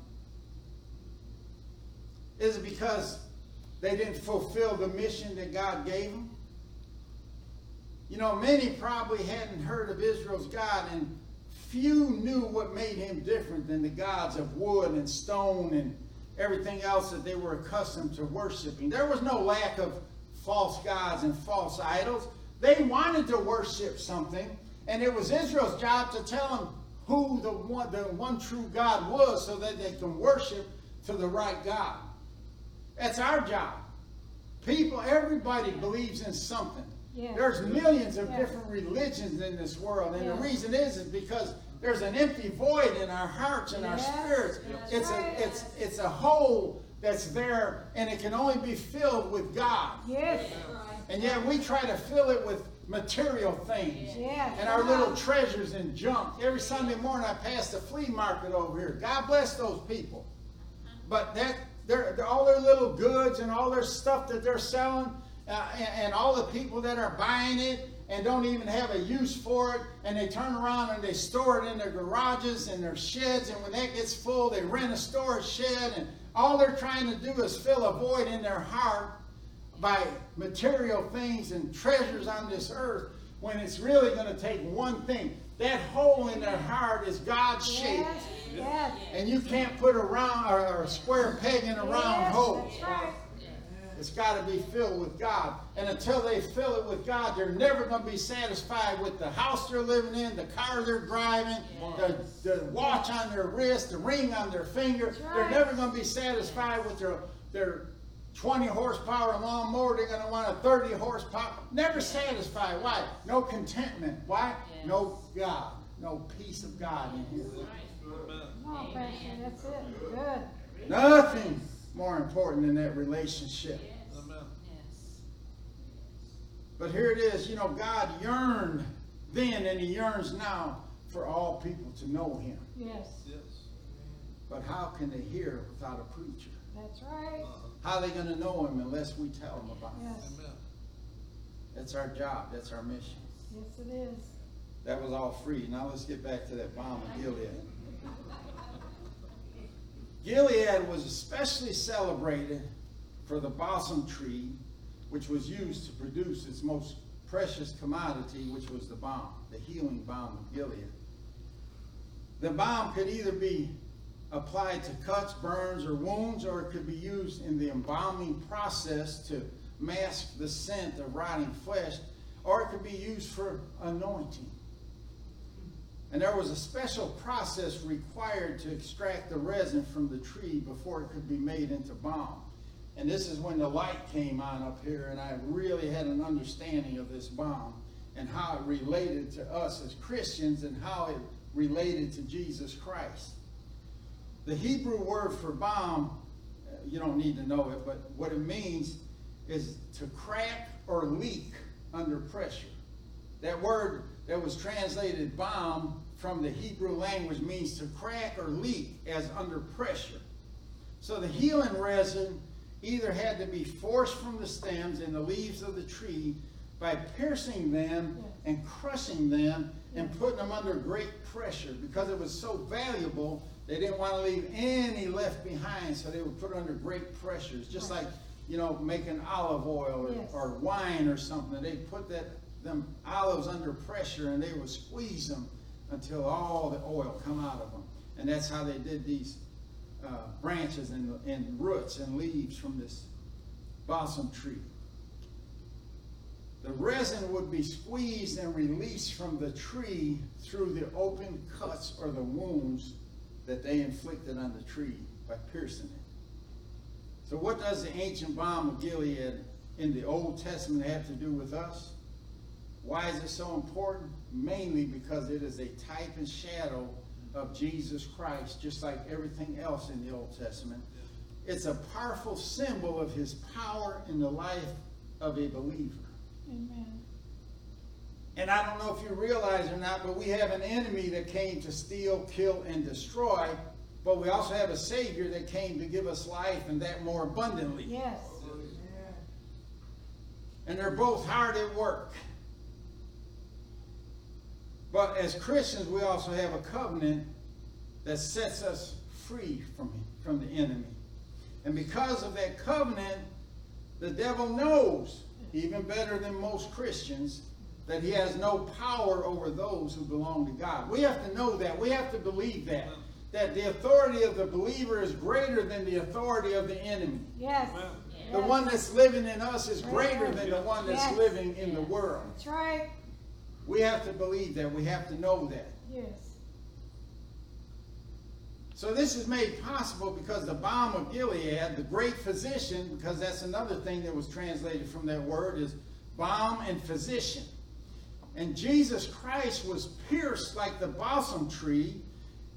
Is it because they didn't fulfill the mission that God gave them? You know, many probably hadn't heard of Israel's God, and few knew what made him different than the gods of wood and stone and everything else that they were accustomed to worshiping. There was no lack of false gods and false idols. They wanted to worship something, and it was Israel's job to tell them who the one, the one true God was so that they can worship to the right God. That's our job. People, everybody believes in something. Yes. There's millions of Yes. different religions in this world, and Yes. the reason is is because there's an empty void in our hearts and our spirits. That's It's right. a it's it's a hole that's there, and it can only be filled with God. Yes, And yet we try to fill it with material things yes. and our little treasures and junk. Every Sunday morning I pass the flea market over here. God bless those people. But that they're, they're- all their little goods and all their stuff that they're selling, uh, and, and all the people that are buying it and don't even have a use for it, and they turn around and they store it in their garages and their sheds, and when that gets full, they rent a storage shed, and all they're trying to do is fill a void in their heart by material things and treasures on this earth when it's really going to take one thing. That hole in their heart is God's shape, Yes, yes. and you can't put a round or, a square peg in a round Yes, hole. Right. It's got to be filled with God. And until they fill it with God, they're never going to be satisfied with the house they're living in, the car they're driving, the, the watch on their wrist, the ring on their finger. That's They're never going to be satisfied with their, their 20 horsepower lawnmower. They're going to want a 30 horsepower. Never satisfied. Why? No contentment. Why? Yes. No God. No peace of God in here. Come on, Pastor, that's it. Good. Nothing more important than that relationship. Yes. But here it is, you know, God yearned then and he yearns now for all people to know him. Yes. Yes, But how can they hear without a preacher? That's right. How are they going to know him unless we tell them about him? Yes, That's our job. That's our mission. yes it is. That was all free. Now let's get back to that balm of Gilead. Gilead was especially celebrated for the balsam tree, which was used to produce its most precious commodity, which was the balm, the healing balm of Gilead. The balm could either be applied to cuts, burns, or wounds, or it could be used in the embalming process to mask the scent of rotting flesh, or it could be used for anointing. And there was a special process required to extract the resin from the tree before it could be made into balm. And this is when the light came on up here, and I really had an understanding of this balm and how it related to us as Christians and how it related to Jesus Christ. The Hebrew word for balm, uh, you don't need to know it, but what it means is to crack or leak under pressure. That word that was translated balm from the Hebrew language means to crack or leak as under pressure. So the healing resin either had to be forced from the stems and the leaves of the tree by piercing them and crushing them and putting them under great pressure because it was so valuable they didn't want to leave any left behind so they would put under great pressures, just like you know making olive oil or, Yes. or wine or something. They put that them olives under pressure and they would squeeze them until all the oil come out of them. And that's how they did these uh, branches and, and roots and leaves from this balsam tree. The resin would be squeezed and released from the tree through the open cuts or the wounds that they inflicted on the tree by piercing it. So, what does the ancient balm of Gilead in the Old Testament have to do with us? Why is it so important? Mainly because it is a type and shadow of Jesus Christ, just like everything else in the Old Testament. It's a powerful symbol of his power in the life of a believer. Amen. And I don't know if you realize or not, but we have an enemy that came to steal, kill, and destroy. But we also have a Savior that came to give us life and that more abundantly. Yes. And they're both hard at work. But as Christians, we also have a covenant that sets us free from, from the enemy. And because of that covenant, the devil knows, even better than most Christians, that he has no power over those who belong to God. We have to know that. We have to believe that. That the authority of the believer is greater than the authority of the enemy. Yes. The Yes. one that's living in us is greater than the one that's Yes. living in the world. That's right. We have to believe that. We have to know that. Yes. So this is made possible because the balm of Gilead, the great physician, because that's another thing that was translated from that word, is balm and physician. And Jesus Christ was pierced like the balsam tree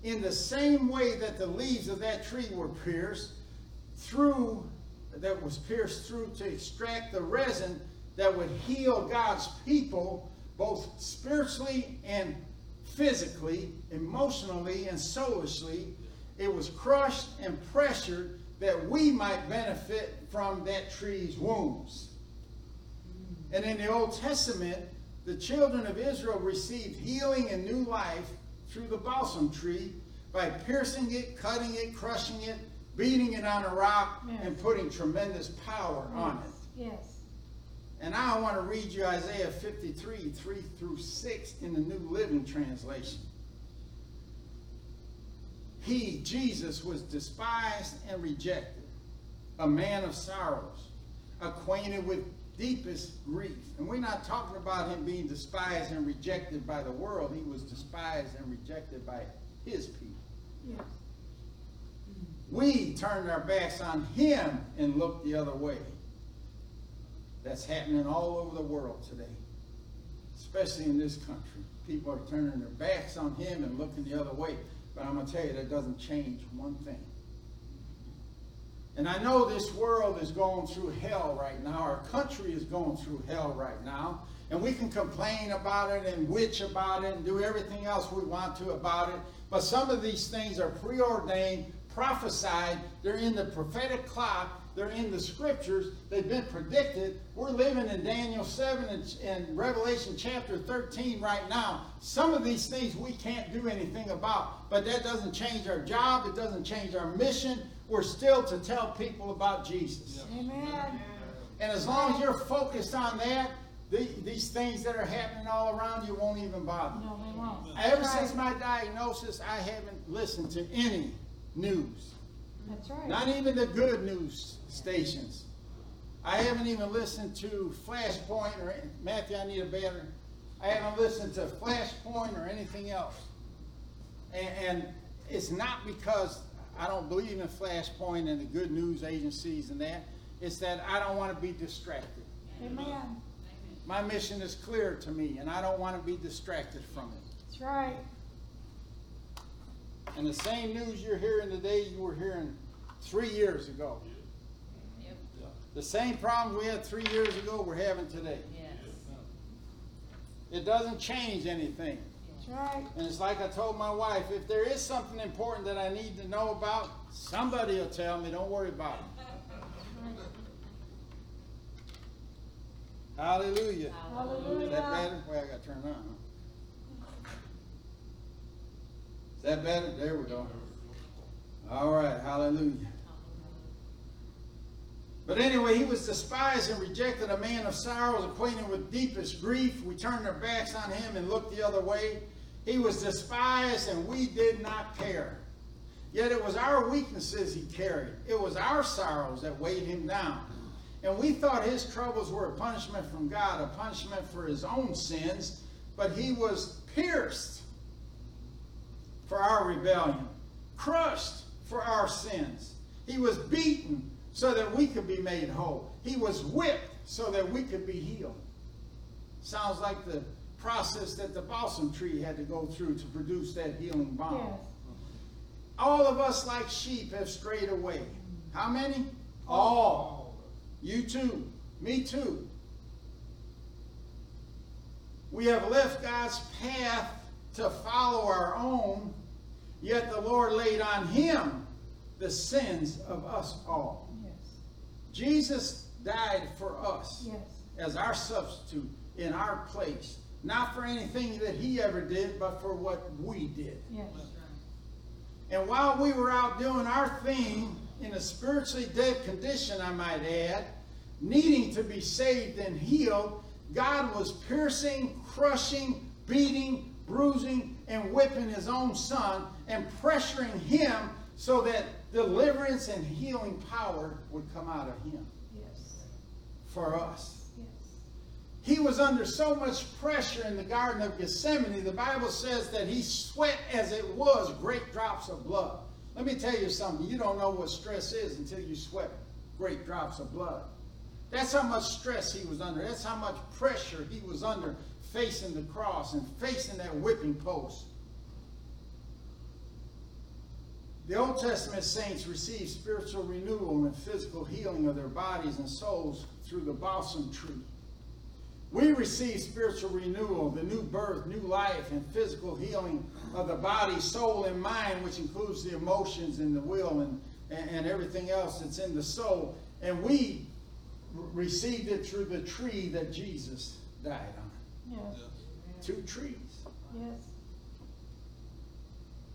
in the same way that the leaves of that tree were pierced through, that was pierced through to extract the resin that would heal God's people both spiritually and physically, emotionally, and soulishly. It was crushed and pressured that we might benefit from that tree's wounds. And in the Old Testament, the children of Israel received healing and new life through the balsam tree by piercing it, cutting it, crushing it, beating it on a rock, Yes. and putting tremendous power on it. Yes. And I want to read you Isaiah 53, 3 through 6 in the New Living Translation. He, Jesus, was despised and rejected, a man of sorrows, acquainted with deepest grief. And we're not talking about him being despised and rejected by the world. He was despised and rejected by his people. Yes. We turned our backs on him and looked the other way. That's happening all over the world today, especially in this country. People are turning their backs on him and looking the other way. But I'm going to tell you, that doesn't change one thing. And I know this world is going through hell right now. Our country is going through hell right now. And we can complain about it and witch about it and do everything else we want to about it. But some of these things are preordained, prophesied. They're in the prophetic clock. They're in the scriptures. They've been predicted. We're living in Daniel 7 and, and Revelation chapter 13 right now. Some of these things we can't do anything about. But that doesn't change our job. It doesn't change our mission. We're still to tell people about Jesus. Amen. And as long as you're focused on that, the, these things that are happening all around you won't even bother. No, they won't. Ever That's since my diagnosis, I haven't listened to any news. That's right. Not even the good news stations. I haven't even listened to Flashpoint or Matthew. I need a battery. I haven't listened to Flashpoint or anything else. And, and it's not because I don't believe in Flashpoint and the good news agencies and that. It's that I don't want to be distracted. Amen. My mission is clear to me, and I don't want to be distracted from it. That's right. And the same news you're hearing today, you were hearing three years ago. Yep. The same problems we had three years ago, we're having today. Yes. It doesn't change anything. Right. And it's like I told my wife, if there is something important that I need to know about, somebody will tell me. Don't worry about it. Hallelujah. Is Hallelujah. that better? Well, I got to turn it on. Huh? Is that better? There we go. All right. Hallelujah. But anyway, he was despised and rejected, a man of sorrows, acquainted with deepest grief. We turned our backs on him and looked the other way. He was despised, and we did not care. Yet it was our weaknesses he carried. It was our sorrows that weighed him down. And we thought his troubles were a punishment from God, a punishment for his own sins, but he was pierced for our rebellion, crushed for our sins. He was beaten so that we could be made whole. He was whipped so that we could be healed. Sounds like the process that the balsam tree had to go through to produce that healing balm. Yes. All of us, like sheep, have strayed away. How many? All. You too. Me too. We have left God's path to follow our own, yet the Lord laid on him the sins of us all. Yes. Jesus died for us Yes. as our substitute in our place, not for anything that he ever did, but for what we did. Yes. And while we were out doing our thing in a spiritually dead condition, I might add, needing to be saved and healed, God was piercing, crushing, beating, bruising, and whipping his own son and pressuring him so that deliverance and healing power would come out of him Yes. for us. He was under so much pressure in the Garden of Gethsemane, the Bible says that he sweat as it was great drops of blood. Let me tell you something. You don't know what stress is until you sweat great drops of blood. That's how much stress he was under. That's how much pressure he was under facing the cross and facing that whipping post. The Old Testament saints received spiritual renewal and physical healing of their bodies and souls through the balsam tree. We receive spiritual renewal, the new birth, new life, and physical healing of the body, soul, and mind, which includes the emotions and the will and, and, and everything else that's in the soul. And we r- received it through the tree that Jesus died on. Yes. Two trees. Yes.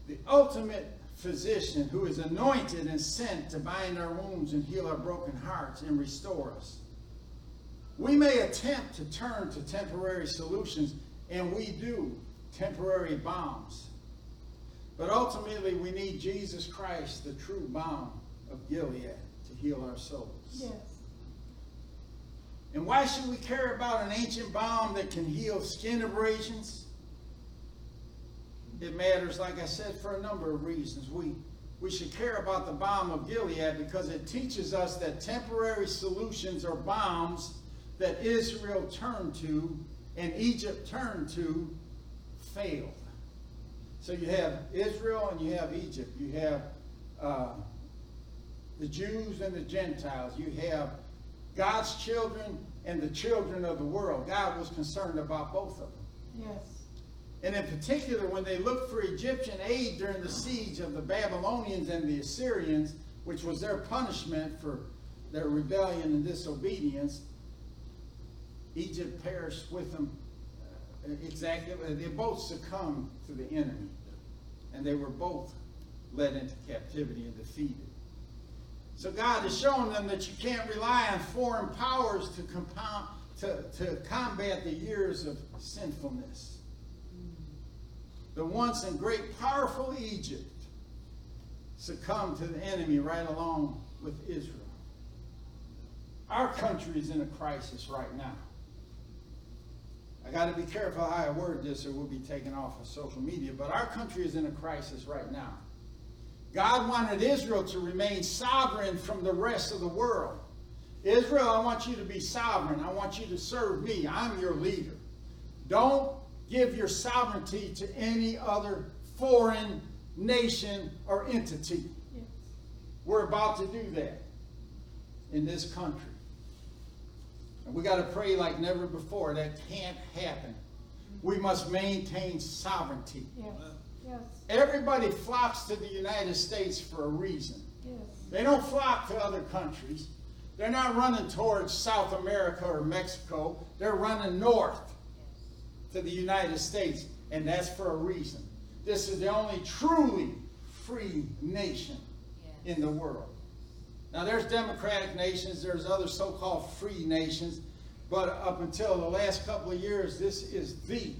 the ultimate physician who is anointed and sent to bind our wounds and heal our broken hearts and restore us. We may attempt to turn to temporary solutions, and we do, temporary balms. But ultimately, we need Jesus Christ, the true balm of Gilead, to heal our souls. Yes. And why should we care about an ancient balm that can heal skin abrasions? It matters, like I said, for a number of reasons. We, we should care about the balm of Gilead because it teaches us that temporary solutions or balms that Israel turned to and Egypt turned to failed. So you have Israel and you have Egypt. You have uh, the Jews and the Gentiles. You have God's children and the children of the world. God was concerned about both of them. Yes. And in particular, when they looked for Egyptian aid during the siege of the Babylonians and the Assyrians, which was their punishment for their rebellion and disobedience, Egypt perished with them uh, exactly. They both succumbed to the enemy. And they were both led into captivity and defeated. So God is showing them that you can't rely on foreign powers to, compound, to, to combat the years of sinfulness. The once and great powerful Egypt succumbed to the enemy right along with Israel. Our country is in a crisis right now. I got to be careful how I word this or we'll be taken off of social media, but our country is in a crisis right now. God wanted Israel to remain sovereign from the rest of the world. Israel, I want you to be sovereign. I want you to serve me. I'm your leader. Don't give your sovereignty to any other foreign nation or entity. Yes. We're about to do that in this country. And we got to pray like never before. That can't happen. We must maintain sovereignty. Yes. Yes. Everybody flocks to the United States for a reason. Yes. They don't flock to other countries. They're not running towards South America or Mexico. They're running north to the United States, and that's for a reason. This is the only truly free nation in the world. Now, there's democratic nations, there's other so called free nations, but up until the last couple of years, this is the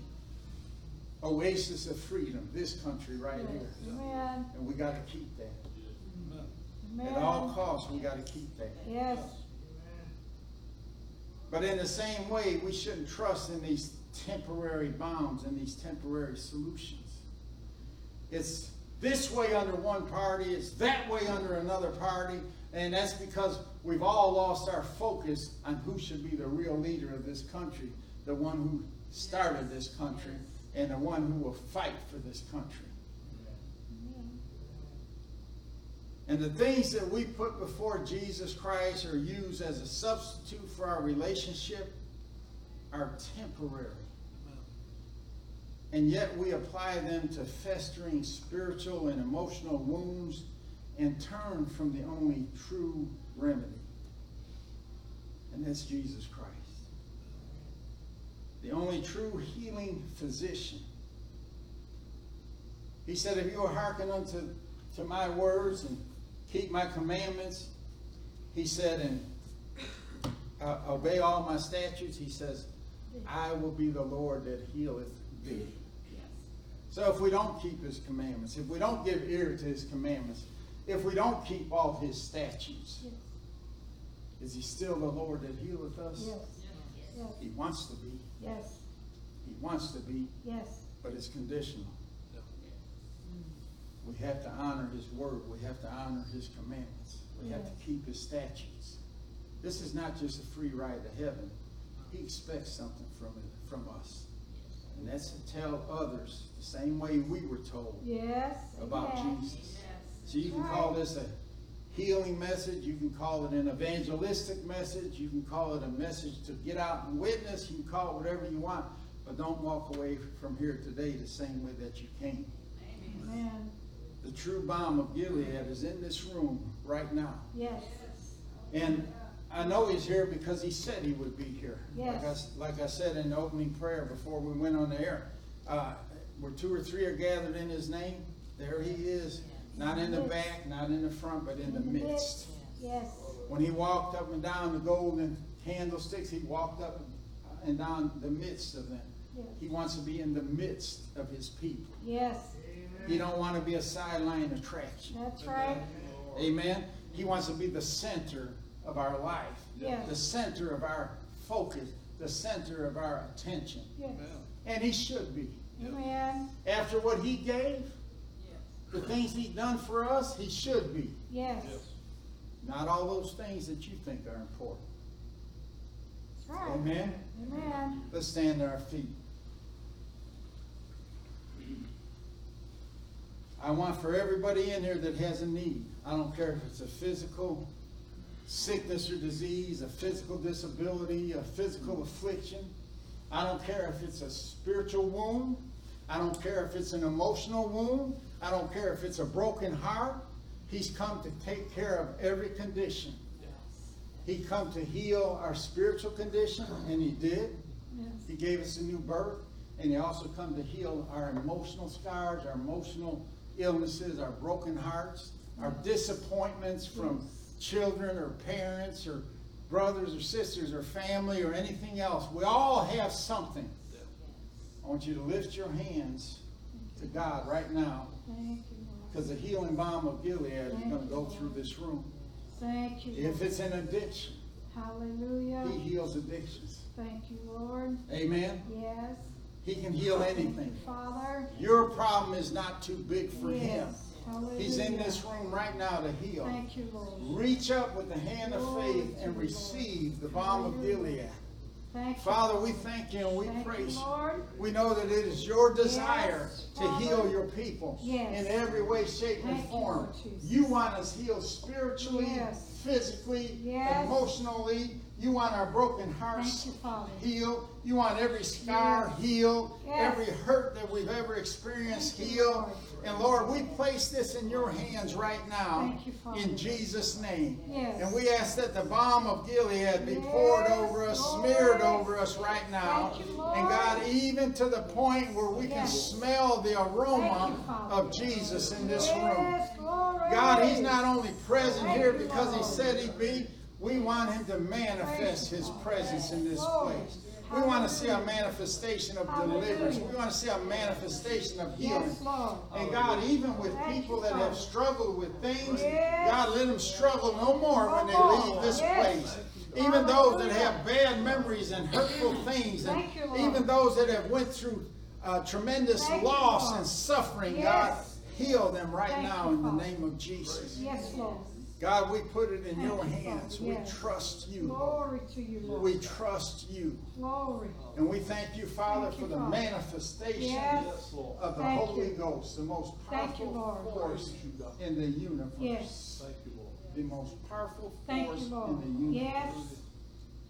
oasis of freedom, this country right here. Amen. And we got to keep that. At all costs, we got to keep that. Yes. But in the same way, we shouldn't trust in these temporary balms and these temporary solutions. It's this way under one party, it's that way under another party, and that's because we've all lost our focus on who should be the real leader of this country, the one who started this country, and the one who will fight for this country. And the things that we put before Jesus Christ or use as a substitute for our relationship are temporary. And yet we apply them to festering spiritual and emotional wounds and turn from the only true remedy. And that's Jesus Christ. The only true healing physician. He said, if you will hearken unto to my words and keep my commandments, he said, and uh, obey all my statutes, he says, I will be the Lord that healeth thee. So if we don't keep his commandments, if we don't give ear to his commandments, if we don't keep all his statutes, Yes. is he still the Lord that healeth us? Yes, yes, He wants to be. yes, He wants to be, yes, but it's conditional. We have to honor his word. We have to honor his commandments. We have to keep his statutes. This is not just a free ride to heaven. He expects something from it, from us. And that's to tell others the same way we were told yes. about amen. Jesus. So you can call this a healing message, you can call it an evangelistic message, you can call it a message to get out and witness, you can call it whatever you want, but don't walk away from here today the same way that you came. Amen. The true balm of Gilead is in this room right now. Yes, And I know he's here because he said he would be here. Like I, Yes. like I said in the opening prayer before we went on the air, uh, where two or three are gathered in his name, there he is. Not in the back, not in the front, but in the midst. yes, When he walked up and down the golden candlesticks, he walked up and down the midst of them. yes, He wants to be in the midst of his people. yes, He don't want to be a sideline attraction. that's right, Amen. He wants to be the center of our life, Yes. the center of our focus, the center of our attention. yes, And he should be. amen, After what he gave, the things he's done for us, he should be. yes, Not all those things that you think are important. that's right, Amen. amen, Let's stand to our feet. I want for everybody in here that has a need, I don't care if it's a physical sickness or disease, a physical disability, a physical affliction. I don't care if it's a spiritual wound. I don't care if it's an emotional wound. I don't care if it's a broken heart. He's come to take care of every condition. He come to heal our spiritual condition, and he did. yes, He gave us a new birth, and he also come to heal our emotional scars, our emotional illnesses, our broken hearts, our disappointments from children or parents or brothers or sisters or family or anything else. We all have something. I want you to lift your hands to God right now, thank you, Lord, because the healing balm of Gilead is going to go through this room. thank you, If Lord, it's an addiction, hallelujah, he heals addictions. thank you, Lord, Amen. yes, He can heal anything. Father, Your problem is not too big for him. yes, hallelujah. He's in this room right now to heal. Thank you, Lord, Reach up with the hand of faith and receive the balm of Gilead. Thank. Father, we thank you and we Thank you, praise you. Lord. We know that it is your desire Yes, to heal your people Yes. in every way, shape, and Thank you, form. Lord Jesus. You want us healed spiritually, Yes. physically, Yes. emotionally. You want our broken hearts Thank you, Father. healed. You want every scar Yes. healed, Yes. every hurt that we've ever experienced Thank you, healed. Lord. And Lord, we place this in your hands right now Thank you, in Jesus' name. Yes. And we ask that the balm of Gilead be poured over us, Lord. smeared over us right now. You. And God, even to the point where we can smell the aroma you, of Jesus in this room. Glory. God, He's not only present Thank here because He said He'd be, we want Him to manifest His presence in this place. We want to see a manifestation of deliverance. We want to see a manifestation of healing. And God, even with people that have struggled with things, God, let them struggle no more when they leave this place. Even those that have bad memories and hurtful things, and you, even those that have went through uh, tremendous Thank loss and suffering, Yes. God, heal them right Thank now you, in the name of Jesus. Yes, Lord. God, we put it in your hands. Father. We trust you. Glory to you, Lord. We trust you. Glory. And we thank you, Father, Thank you, for the Father. manifestation Yes. of the Thank Holy you. Ghost, the most Thank you, powerful force in the universe. Yes. Thank you, Lord. The most powerful Thank force you, in the universe. Yes.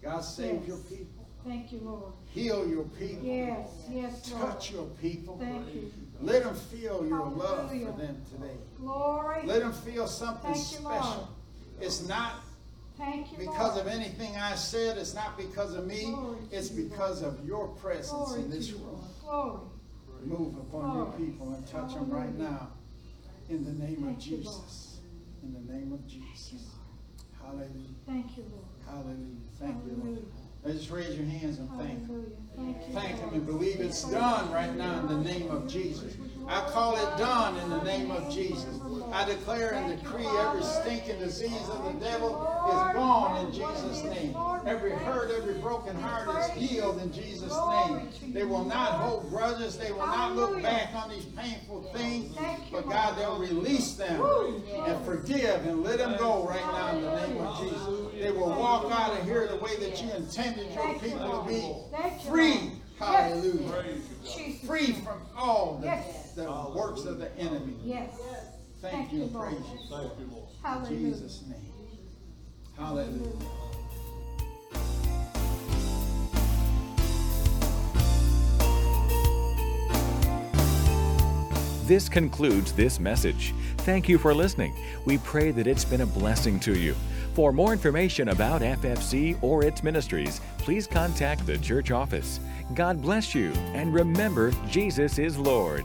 God save Yes. your people. Thank you, Lord. Heal your people. Yes, yes, Lord. Touch your people. Thank you. Let them feel your love for them today. Glory. Let them feel something Thank you, special. It's not Thank you, because Lord. of anything I said. It's not because of me. Glory It's because of your presence Glory in this room. Glory. Move upon your people and touch them right now. In the name of you, Jesus. In the name of Jesus. Hallelujah. Thank you, Lord. Hallelujah. Thank you, Lord. Now just raise your hands and thank Hallelujah. Thank you, Thank Him and believe it's done right now in the name of Jesus. I call it done in the name of Jesus. I declare and decree every stinking disease of the devil is gone in Jesus' name. Every hurt, every broken heart is healed in Jesus' name. They will not hold grudges. They will not look back on these painful things. But God, they'll release them and forgive and let them go right now in the name of Jesus. They will walk out of here the way that you intended your people to be. You, Free. Hallelujah. Jesus. Free from all the, Yes. the works of the enemy. Yes. Thank Thank you you, and Lord. praise you. In Hallelujah. Jesus' name. Hallelujah. This concludes this message. Thank you for listening. We pray that it's been a blessing to you. For more information about FFC or its ministries, please contact the church office. God bless you, and remember, Jesus is Lord.